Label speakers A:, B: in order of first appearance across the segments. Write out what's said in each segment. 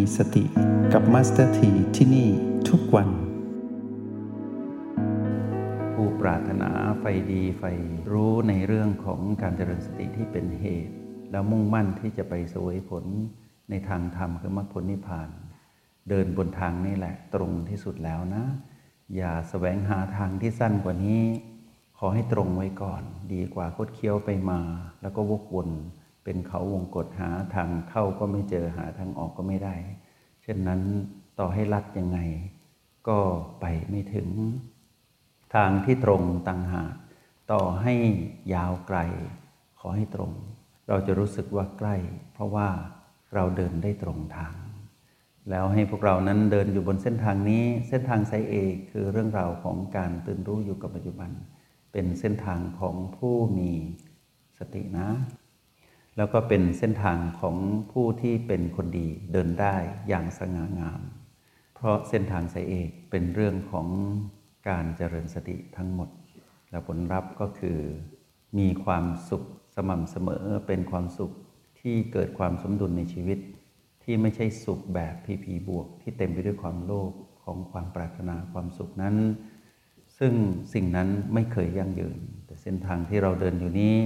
A: มีสติกับมาสเตอร์ทีที่นี่ทุกวัน
B: ผู้ปรารถนาใฝ่ดีใฝ่รู้ในเรื่องของการเจริญสติที่เป็นเหตุ แล้วมุ่งมั่นที่จะไปเสวยผลในทางธรรมคือมรรคผลนิพพาน เดินบนทางนี่แหละตรงที่สุดแล้วนะ อย่าแสวงหาทางที่สั้นกว่านี้ ขอให้ตรงไว้ก่อน ดีกว่าคดเคี้ยวไปมา แล้วก็วกวน เป็นเขาวงกฏหาทางเข้าก็ไม่เจอหาทางออกก็ไม่ได้ เช่นนั้นต่อให้ลัดยังไง ก็ไปไม่ถึง ทางที่ตรงต่างหากต่อให้ยาวไกล ขอให้ตรง เราจะรู้สึกว่าใกล้ เพราะว่าเราเดินได้ตรงทาง แล้วให้พวกเรานั้นเดินอยู่บนเส้นทางนี้ เส้นทางไซเอกคือเรื่องราวของการตื่นรู้อยู่กับปัจจุบัน เป็นเส้นทางของผู้มีสตินะ แล้วก็เป็นเส้นทางของผู้ที่เป็นคนดีเดินได้อย่างสง่างาม เพราะเส้นทางไซเอกเป็นเรื่องของการเจริญสติทั้งหมด และผลลัพธ์ก็คือ มีความสุขสม่ำเสมอเป็นความสุขที่เกิดความสมดุลในชีวิต ที่ไม่ใช่สุขแบบพีพีบวก ที่เต็มไปด้วยความโลภของความปรารถนาความสุขนั้น ซึ่งสิ่งนั้นไม่เคยยั่งยืน แต่เส้นทางที่เราเดินอยู่นี้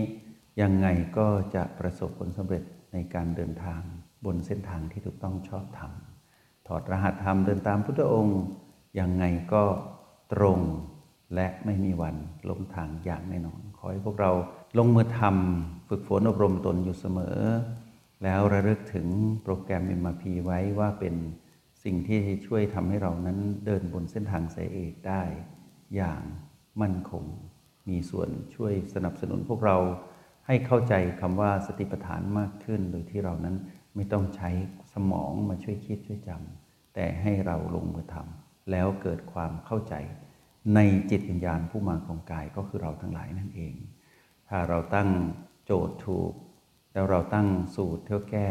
B: ยังไงก็จะประสบผลสำเร็จในการเดินทางบนเส้นทางที่ถูกต้องชอบธรรมถอดรหัสธรรมเดินตามพุทธองค์ ยังไงก็ตรงและไม่มีวันล้มทางอย่างแน่นอน ขอให้พวกเราลงมือทำฝึกฝนอบรมตนอยู่เสมอ แล้วระลึกถึงโปรแกรม MRP ไว้ว่าเป็นสิ่งที่ช่วยทำให้เรานั้นเดินบนเส้นทางสายเอกได้ อย่างมั่นคง มีส่วนช่วยสนับสนุนพวกเรา ให้เข้าใจคำว่าสติปัฏฐานมากขึ้น โดยที่เรานั้นไม่ต้องใช้สมองมาช่วยคิดช่วยจำแต่ให้เราลงมือทำแล้วเกิดความเข้าใจ ในจิตวิญญาณผู้มาของกายก็คือเราทั้งหลายนั่นเอง ถ้าเราตั้งโจทย์ถูก แล้วเราตั้งสูตรเท่าแก้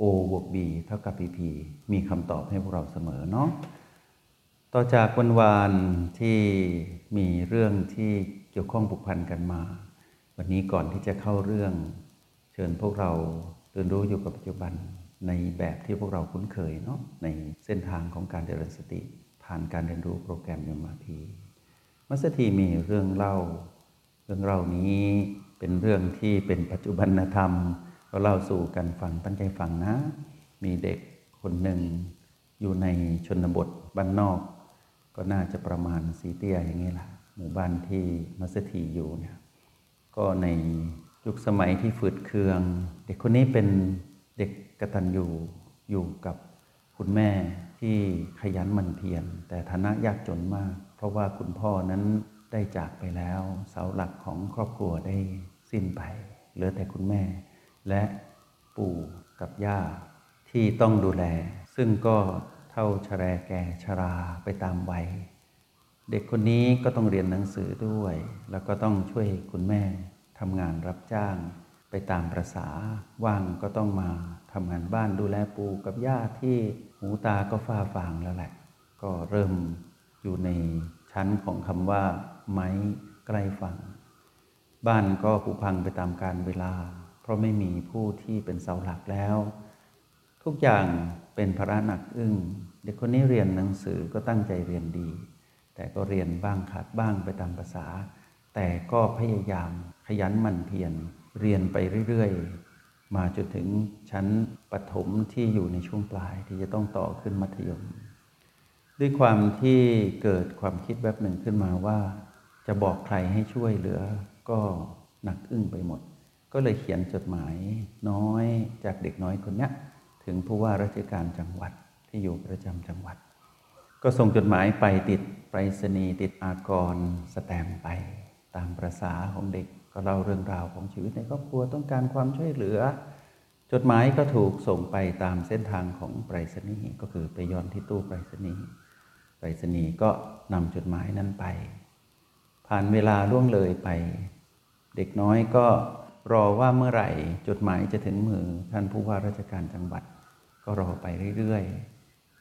B: O บวก B เท่ากับ PP มีคำตอบให้พวกเราเสมอเนาะต่อจากวันวานที่มีเรื่องที่เกี่ยวข้องผูกพันกันมา วันนี้ก่อนที่จะเข้าเรื่อง เชิญพวกเราเรียนรู้อยู่กับปัจจุบันในแบบที่พวกเราคุ้นเคยเนาะในเส้นทางของการเจริญสติ ผ่านการเรียนรู้โปรแกรมยมาพีมัสถีมีเรื่องเล่า เรื่องเล่านี้เป็นเรื่องที่เป็นปัจจุบันธรรมก็เล่าสู่กันฟังตั้งใจฟังนะ มีเด็กคนหนึ่งอยู่ในชนบทบ้านนอก ก็น่าจะประมาณสีเตียอย่างนี้แหละหมู่บ้านที่มัสถีอยู่เนี่ย ก็ในยุคสมัยที่ฝืดเคือง เด็กคนนี้เป็นเด็กกระตัญญูอยู่กับคุณแม่ที่ขยันหมั่นเพียรแต่ฐานะยากจนมาก เพราะว่าคุณพ่อนั้นได้จากไปแล้ว เสาหลักของครอบครัวได้สิ้นไป เหลือแต่คุณแม่ และปู่กับย่าที่ต้องดูแล ซึ่งก็เท่าชรแก่ชราไปตามวัย เด็กคนนี้ก็ต้องเรียนหนังสือด้วย แล้วก็ต้องช่วยคุณแม่ทำงานรับจ้าง ไปตามประษาว่างก็ต้องมาทำงานบ้านดูแลปู่กับย่าที่หูตาก็ฟ้าฟางแล้วแหละ ก็เริ่มอยู่ในชั้นของคำว่า ไม้ใกล้ฝั่งบ้านก็ผุพังไปตามการเวลา เพราะไม่มีผู้ที่เป็นเสาหลักแล้ว ทุกอย่างเป็นภาระหนักอึ้งเด็กคนนี้เรียนหนังสือก็ตั้งใจเรียนดี แต่ก็เรียนบ้างขาดบ้างไปตามภาษา แต่ก็พยายามขยันหมั่นเพียรเรียนไปเรื่อยๆ มาจนถึงชั้นปฐมที่อยู่ในช่วงปลายที่จะต้องต่อขึ้นมัธยม ด้วยความที่เกิดความคิดแบบหนึ่งขึ้นมาว่า จะบอกใครให้ช่วยเหลือก็หนักอึ้งไปหมด ก็เลยเขียนจดหมายน้อยจากเด็กน้อยคนนี้ถึงผู้ว่าราชการจังหวัดที่อยู่ประจำจังหวัด ก็ส่งจดหมายไปติดไปรษณีย์ติดอากรสแตมไป ตามประษาของเด็กก็เล่าเรื่องราวของชีวิตในครอบครัวต้องการความช่วยเหลือ จดหมายก็ถูกส่งไปตามเส้นทางของไปรษณีย์ก็คือไปย้อนที่ตู้ไปรษณีย์ไปรษณีย์ก็นำจดหมายนั้นไป ผ่านเวลาล่วงเลยไป เด็กน้อยก็รอว่าเมื่อไหร่จดหมายจะถึงมือท่านผู้ว่าราชการจังหวัด ก็รอไปเรื่อยๆ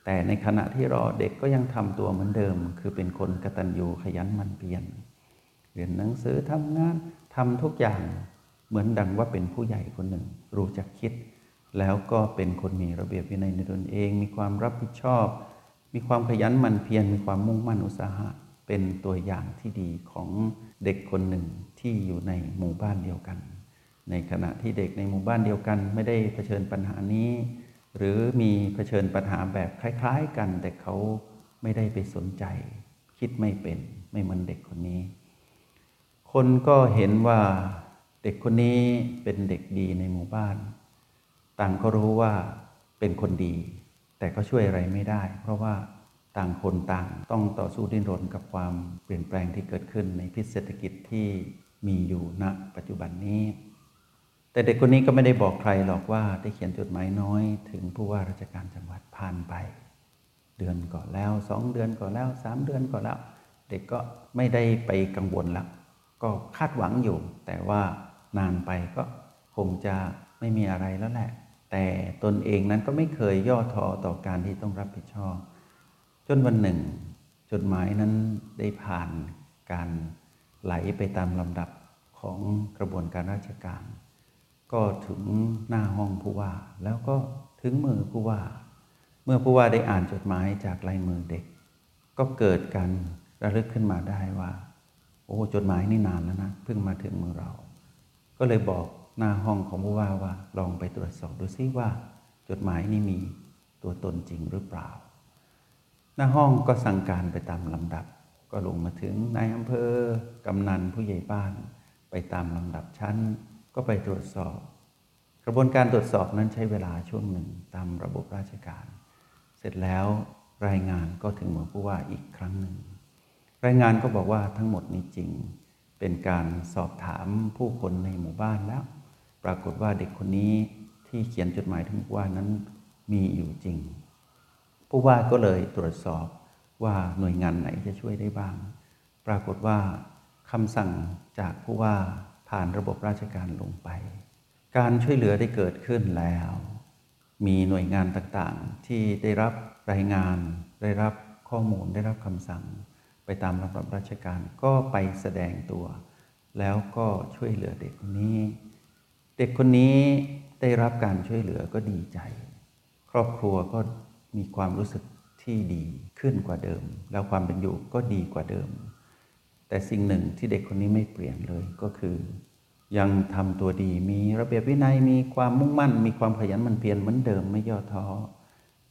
B: แต่ในขณะที่รอเด็กก็ยังทำตัวเหมือนเดิม คือเป็นคนกตัญญูขยันมันเพียรเรียนหนังสือทำงานทำทุกอย่างเหมือนดังว่าเป็นผู้ใหญ่คนหนึ่ง รู้จักคิด แล้วก็เป็นคนมีระเบียบวินัยในตนเอง มีความรับผิดชอบ มีความขยันมันเพียรมีความมุ่งมั่นอุตสาหะ เป็นตัวอย่างที่ดีของเด็กคนหนึ่งที่อยู่ในหมู่บ้านเดียวกัน ในขณะที่เด็กในหมู่บ้านเดียวกัน ไม่ได้เผชิญปัญหานี้ หรือมีเผชิญปัญหาแบบคล้าย ๆ กัน แต่เขาไม่ได้ไปสนใจ คิดไม่เป็นไม่เหมือนเด็กคนนี้ คนก็เห็นว่าเด็กคนนี้เป็นเด็กดีในหมู่บ้าน ต่างก็รู้ว่าเป็นคนดี แต่ก็ช่วยอะไรไม่ได้ เพราะว่าต่างคนต่างต้องต่อสู้ดิ้นรนกับความเปลี่ยนแปลงที่เกิดขึ้นในพิษเศรษฐกิจที่มีอยู่ณปัจจุบันนี้ แต่เด็กคนนี้ก็ไม่ได้บอกใครหรอกว่าได้เขียนจดหมายน้อยถึงผู้ว่าราชการจังหวัดผ่านไป เดือนก่อนแล้วสองเดือนก่อนแล้วสามเดือนก่อนแล้ว เด็กก็ไม่ได้ไปกังวลแล้วก็คาดหวังอยู่ แต่ว่านานไปก็คงจะไม่มีอะไรแล้วแหละ แต่ตนเองนั้นก็ไม่เคยย่อท้อต่อการที่ต้องรับผิดชอบ จนวันหนึ่ง จดหมายนั้นได้ผ่านการไหลไปตามลำดับของกระบวนการราชการ ก็ถึงหน้าห้องผู้ว่า แล้วก็ถึงมือผู้ว่า เมื่อผู้ว่าได้อ่านจดหมายจากลายมือเด็ก ก็เกิดการระลึกขึ้นมาได้ว่า โอ้จดหมายนี่นานแล้วนะเพิ่งมาถึงมือเรา ก็เลยบอกหน้าห้องของผู้ว่าว่า ลองไปตรวจสอบดูซิว่า จดหมายนี่มีตัวตนจริงหรือเปล่า หน้าห้องก็สั่งการไปตามลำดับ ก็ลงมาถึงนายอำเภอกำนันผู้ใหญ่บ้าน ไปตามลำดับชั้น ก็ไปตรวจสอบ กระบวนการตรวจสอบนั้นใช้เวลาช่วงหนึ่งตามระบบราชการ เสร็จแล้วรายงานก็ถึงมือผู้ว่าอีกครั้งหนึ่ง รายงานก็บอกว่าทั้งหมดนี้จริง เป็นการสอบถามผู้คนในหมู่บ้านแล้ว ปรากฏว่าเด็กคนนี้ที่เขียนจดหมายถึงผู้ว่านั้นมีอยู่จริง ผู้ว่าก็เลยตรวจสอบว่าหน่วยงานไหนจะช่วยได้บ้าง ปรากฏว่าคำสั่งจากผู้ว่า ผ่านระบบราชการลงไป การช่วยเหลือได้เกิดขึ้นแล้ว มีหน่วยงานต่างๆ ที่ได้รับรายงาน ได้รับข้อมูลได้รับคำสั่ง ไปตามระบบราชการก็ไปแสดงตัว แล้วก็ช่วยเหลือเด็กคนนี้ เด็กคนนี้ได้รับการช่วยเหลือก็ดีใจ ครอบครัวก็มีความรู้สึกที่ดีขึ้นกว่าเดิม แล้วความเป็นอยู่ก็ดีกว่าเดิม แต่สิ่งหนึ่งที่เด็กคนนี้ไม่เปลี่ยนเลยก็คือ ยังทำตัวดีมีระเบียบวินัยมีความมุ่งมั่น มีความขยันหมันเพียรเหมือนเดิมไม่ย่อท้อ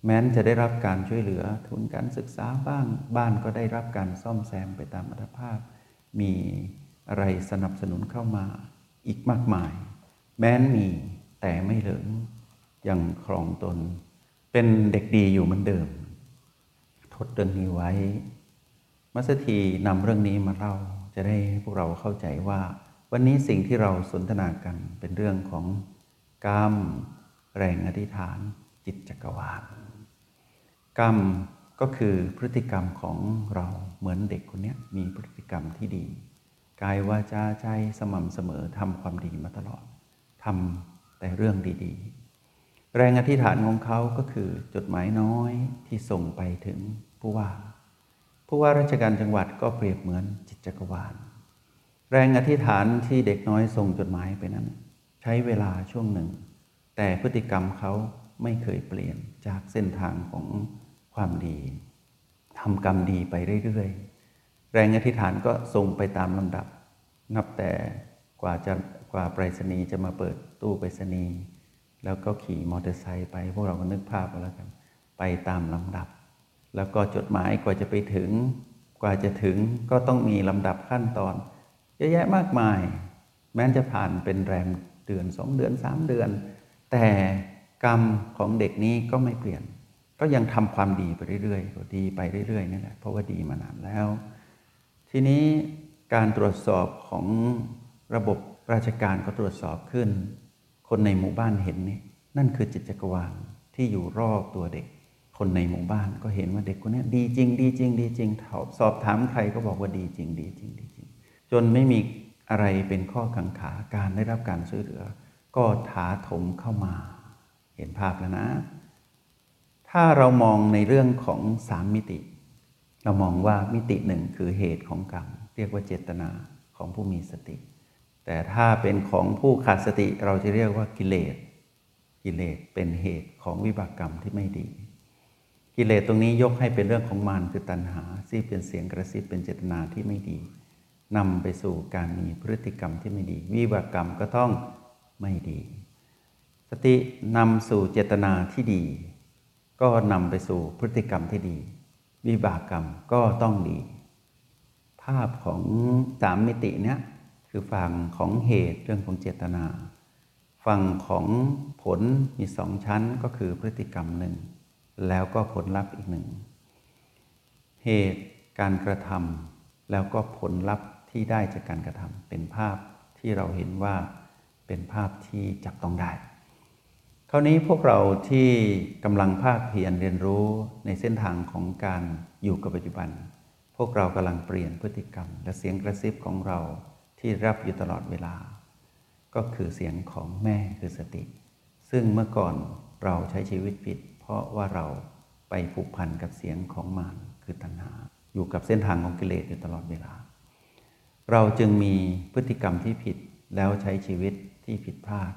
B: แม้นจะได้รับการช่วยเหลือทุนการศึกษาบ้าง บ้านก็ได้รับการซ่อมแซมไปตามอัตภาพ มีอะไรสนับสนุนเข้ามาอีกมากมาย แม้นมีแต่ไม่เหลิงยังครองตน เป็นเด็กดีอยู่เหมือนเดิม ทดเรื่องนี้ไว้ มัสถีนำเรื่องนี้มาเล่าจะได้พวกเราเข้าใจว่า วันนี้สิ่งที่เราสนทนากันเป็นเรื่องของกรรมแรงอธิษฐานจิตจักรวาลกรรมก็คือพฤติกรรมของเราเหมือนเด็กคนนี้มีพฤติกรรมที่ดี กายวาจาใจสม่ำเสมอทำความดีมาตลอดทำแต่เรื่องดีๆ แรงอธิษฐานของเขาก็คือจดหมายน้อยที่ส่งไปถึงผู้ว่า ผู้ว่าราชการจังหวัดก็เปรียบเหมือนจิตจักรวาล แรงอธิษฐานที่เด็กน้อยส่งจดหมายไปนั้น ใช้เวลาช่วงหนึ่ง แต่พฤติกรรมเขาไม่เคยเปลี่ยนจากเส้นทางของความดีทำกรรมดีไปเรื่อยๆ แรงอธิษฐานก็ส่งไปตามลำดับ นับแต่กว่าจะกว่าไปรษณีย์จะมาเปิดตู้ไปรษณีย์แล้วก็ขี่มอเตอร์ไซค์ไป พวกเราก็นึกภาพแล้วกัน ไปตามลำดับ แล้วก็จดหมายกว่าจะไปถึง กว่าจะถึงก็ต้องมีลำดับขั้นตอน เยอะแยะมากมาย แม้จะผ่านเป็นแรมเดือนสองเดือนสามเดือน แต่กรรมของเด็กนี้ก็ไม่เปลี่ยน ก็ยังทำความดีไปเรื่อยๆดีไปเรื่อยๆนี่แหละเพราะว่าดีมานานแล้ว ทีนี้การตรวจสอบของระบบราชการก็ตรวจสอบขึ้น คนในหมู่บ้านเห็นนี่นั่นคือจิตจักรวาลที่อยู่รอบตัวเด็ก คนในหมู่บ้านก็เห็นว่าเด็กคนนี้ดีจริง ดีจริง ดีจริงสอบถามใครก็บอกว่าดีจริง ดีจริงดีจริง จนไม่มีอะไรเป็นข้อกังขาการได้รับการช่วยเหลือ ก็ถาถมเข้ามา เห็นภาพแล้วนะ ถ้าเรามองในเรื่องของสามมิติ เรามองว่ามิติหนึ่งคือเหตุของกรรมเรียกว่าเจตนาของผู้มีสติ แต่ถ้าเป็นของผู้ขาดสติเราจะเรียกว่ากิเลสกิเลสเป็นเหตุของวิบากกรรมที่ไม่ดี กิเลสตรงนี้ยกให้เป็นเรื่องของมารคือตัณหาที่เป็นเสียงกระซิบเป็นเจตนาที่ไม่ดีนำไปสู่การมีพฤติกรรมที่ไม่ดี วิบากกรรมก็ต้องไม่ดี สตินำสู่เจตนาที่ดี ก็นำไปสู่พฤติกรรมที่ดี วิบากกรรมก็ต้องดี ภาพของสามมิติเนี้ยคือฝั่งของเหตุเรื่องของเจตนา ฝั่งของผลมีสองชั้นก็คือพฤติกรรมหนึ่ง แล้วก็ผลลัพธ์อีกหนึ่ง เหตุการกระทำแล้วก็ผลลัพธ์ที่ได้จากการกระทำเป็นภาพที่เราเห็นว่าเป็นภาพที่จับต้องได้ คราวนี้พวกเราที่กำลังภาคเพียรเรียนรู้ในเส้นทางของการอยู่กับปัจจุบัน พวกเรากำลังเปลี่ยนพฤติกรรม และเสียงกระซิบของเราที่รับอยู่ตลอดเวลา ก็คือเสียงของแม่คือสติ ซึ่งเมื่อก่อนเราใช้ชีวิตผิด เพราะว่าเราไปผูกพันกับเสียงของมารคือตัณหา อยู่กับเส้นทางของกิเลสอยู่ตลอดเวลา เราจึงมีพฤติกรรมที่ผิดแล้วใช้ชีวิตที่ผิดพลาด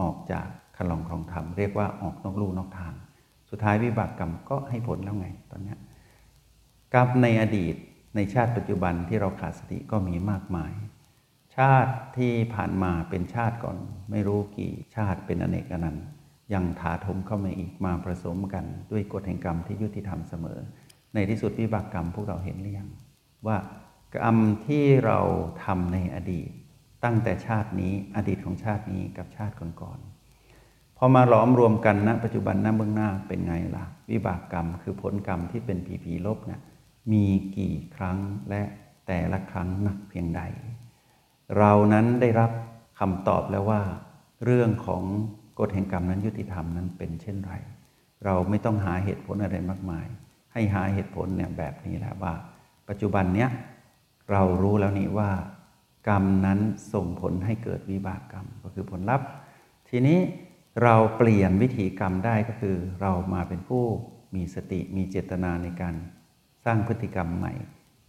B: ออกจากคันลองครองธรรมเรียกว่าออกนอกลู่นอกทาง สุดท้ายวิบากกรรมก็ให้ผลแล้วไงตอนนี้กรรมในอดีตในชาติปัจจุบันที่เราขาดสติก็มีมากมาย ชาติที่ผ่านมาเป็นชาติก่อน ไม่รู้กี่ชาติเป็นอเนกอนันต์ ยังถาถมเข้ามาอีกมาผสมกันด้วยกฎแห่งกรรมที่ยุติธรรมเสมอ ในที่สุดวิบากกรรมพวกเราเห็นหรือยังว่ากรรมที่เราทำในอดีต ตั้งแต่ชาตินี้อดีตของชาตินี้กับชาติก่อนๆพอมาล้อมรวมกันณนะปัจจุบันณเบื้องหน้าเป็นไงล่ะ วิบากกรรมคือผลกรรมที่เป็นผีผีลบเนี่ยมีกี่ครั้งและแต่ละครั้งหนักเพียงใด เรานั้นได้รับคำตอบแล้วว่า เรื่องของ กฎแห่งกรรมนั้นยุติธรรมนั้นเป็นเช่นไร เราไม่ต้องหาเหตุผลอะไรมากมาย ให้หาเหตุผลเนี่ยแบบนี้แหละว่า ปัจจุบันเนี้ยเรารู้แล้วนี่ว่า กรรมนั้นส่งผลให้เกิดวิบากกรรมก็คือผลลัพธ์ ทีนี้เราเปลี่ยนวิธีกรรมได้ก็คือ เรามาเป็นผู้มีสติมีเจตนาในการสร้างพฤติกรรมใหม่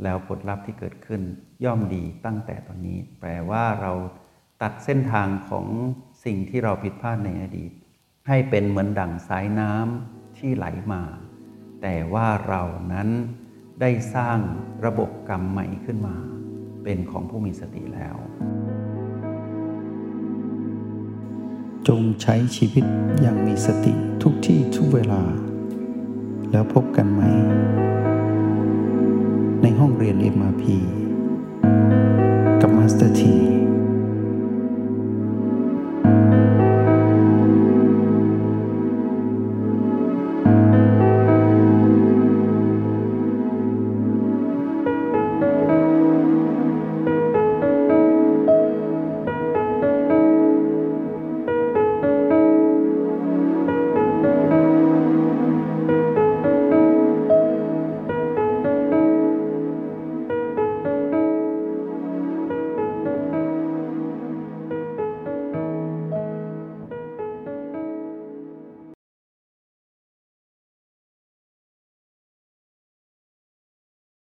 B: แล้วผลลัพธ์ที่เกิดขึ้นย่อมดีตั้งแต่ตอนนี้ แปลว่าเราตัดเส้นทางของ สิ่งที่เราผิดพลาดในอดีต ให้เป็นเหมือนดั่งสายน้ำที่ไหลมา แต่ว่าเรานั้นได้สร้างระบบกรรมใหม่ขึ้นมา เป็นของผู้มีสติแล้ว
A: จงใช้ชีวิตอย่างมีสติทุกที่ทุกเวลา แล้วพบกันใหม่ ในห้องเรียน MRP กับมาสเตอร์ที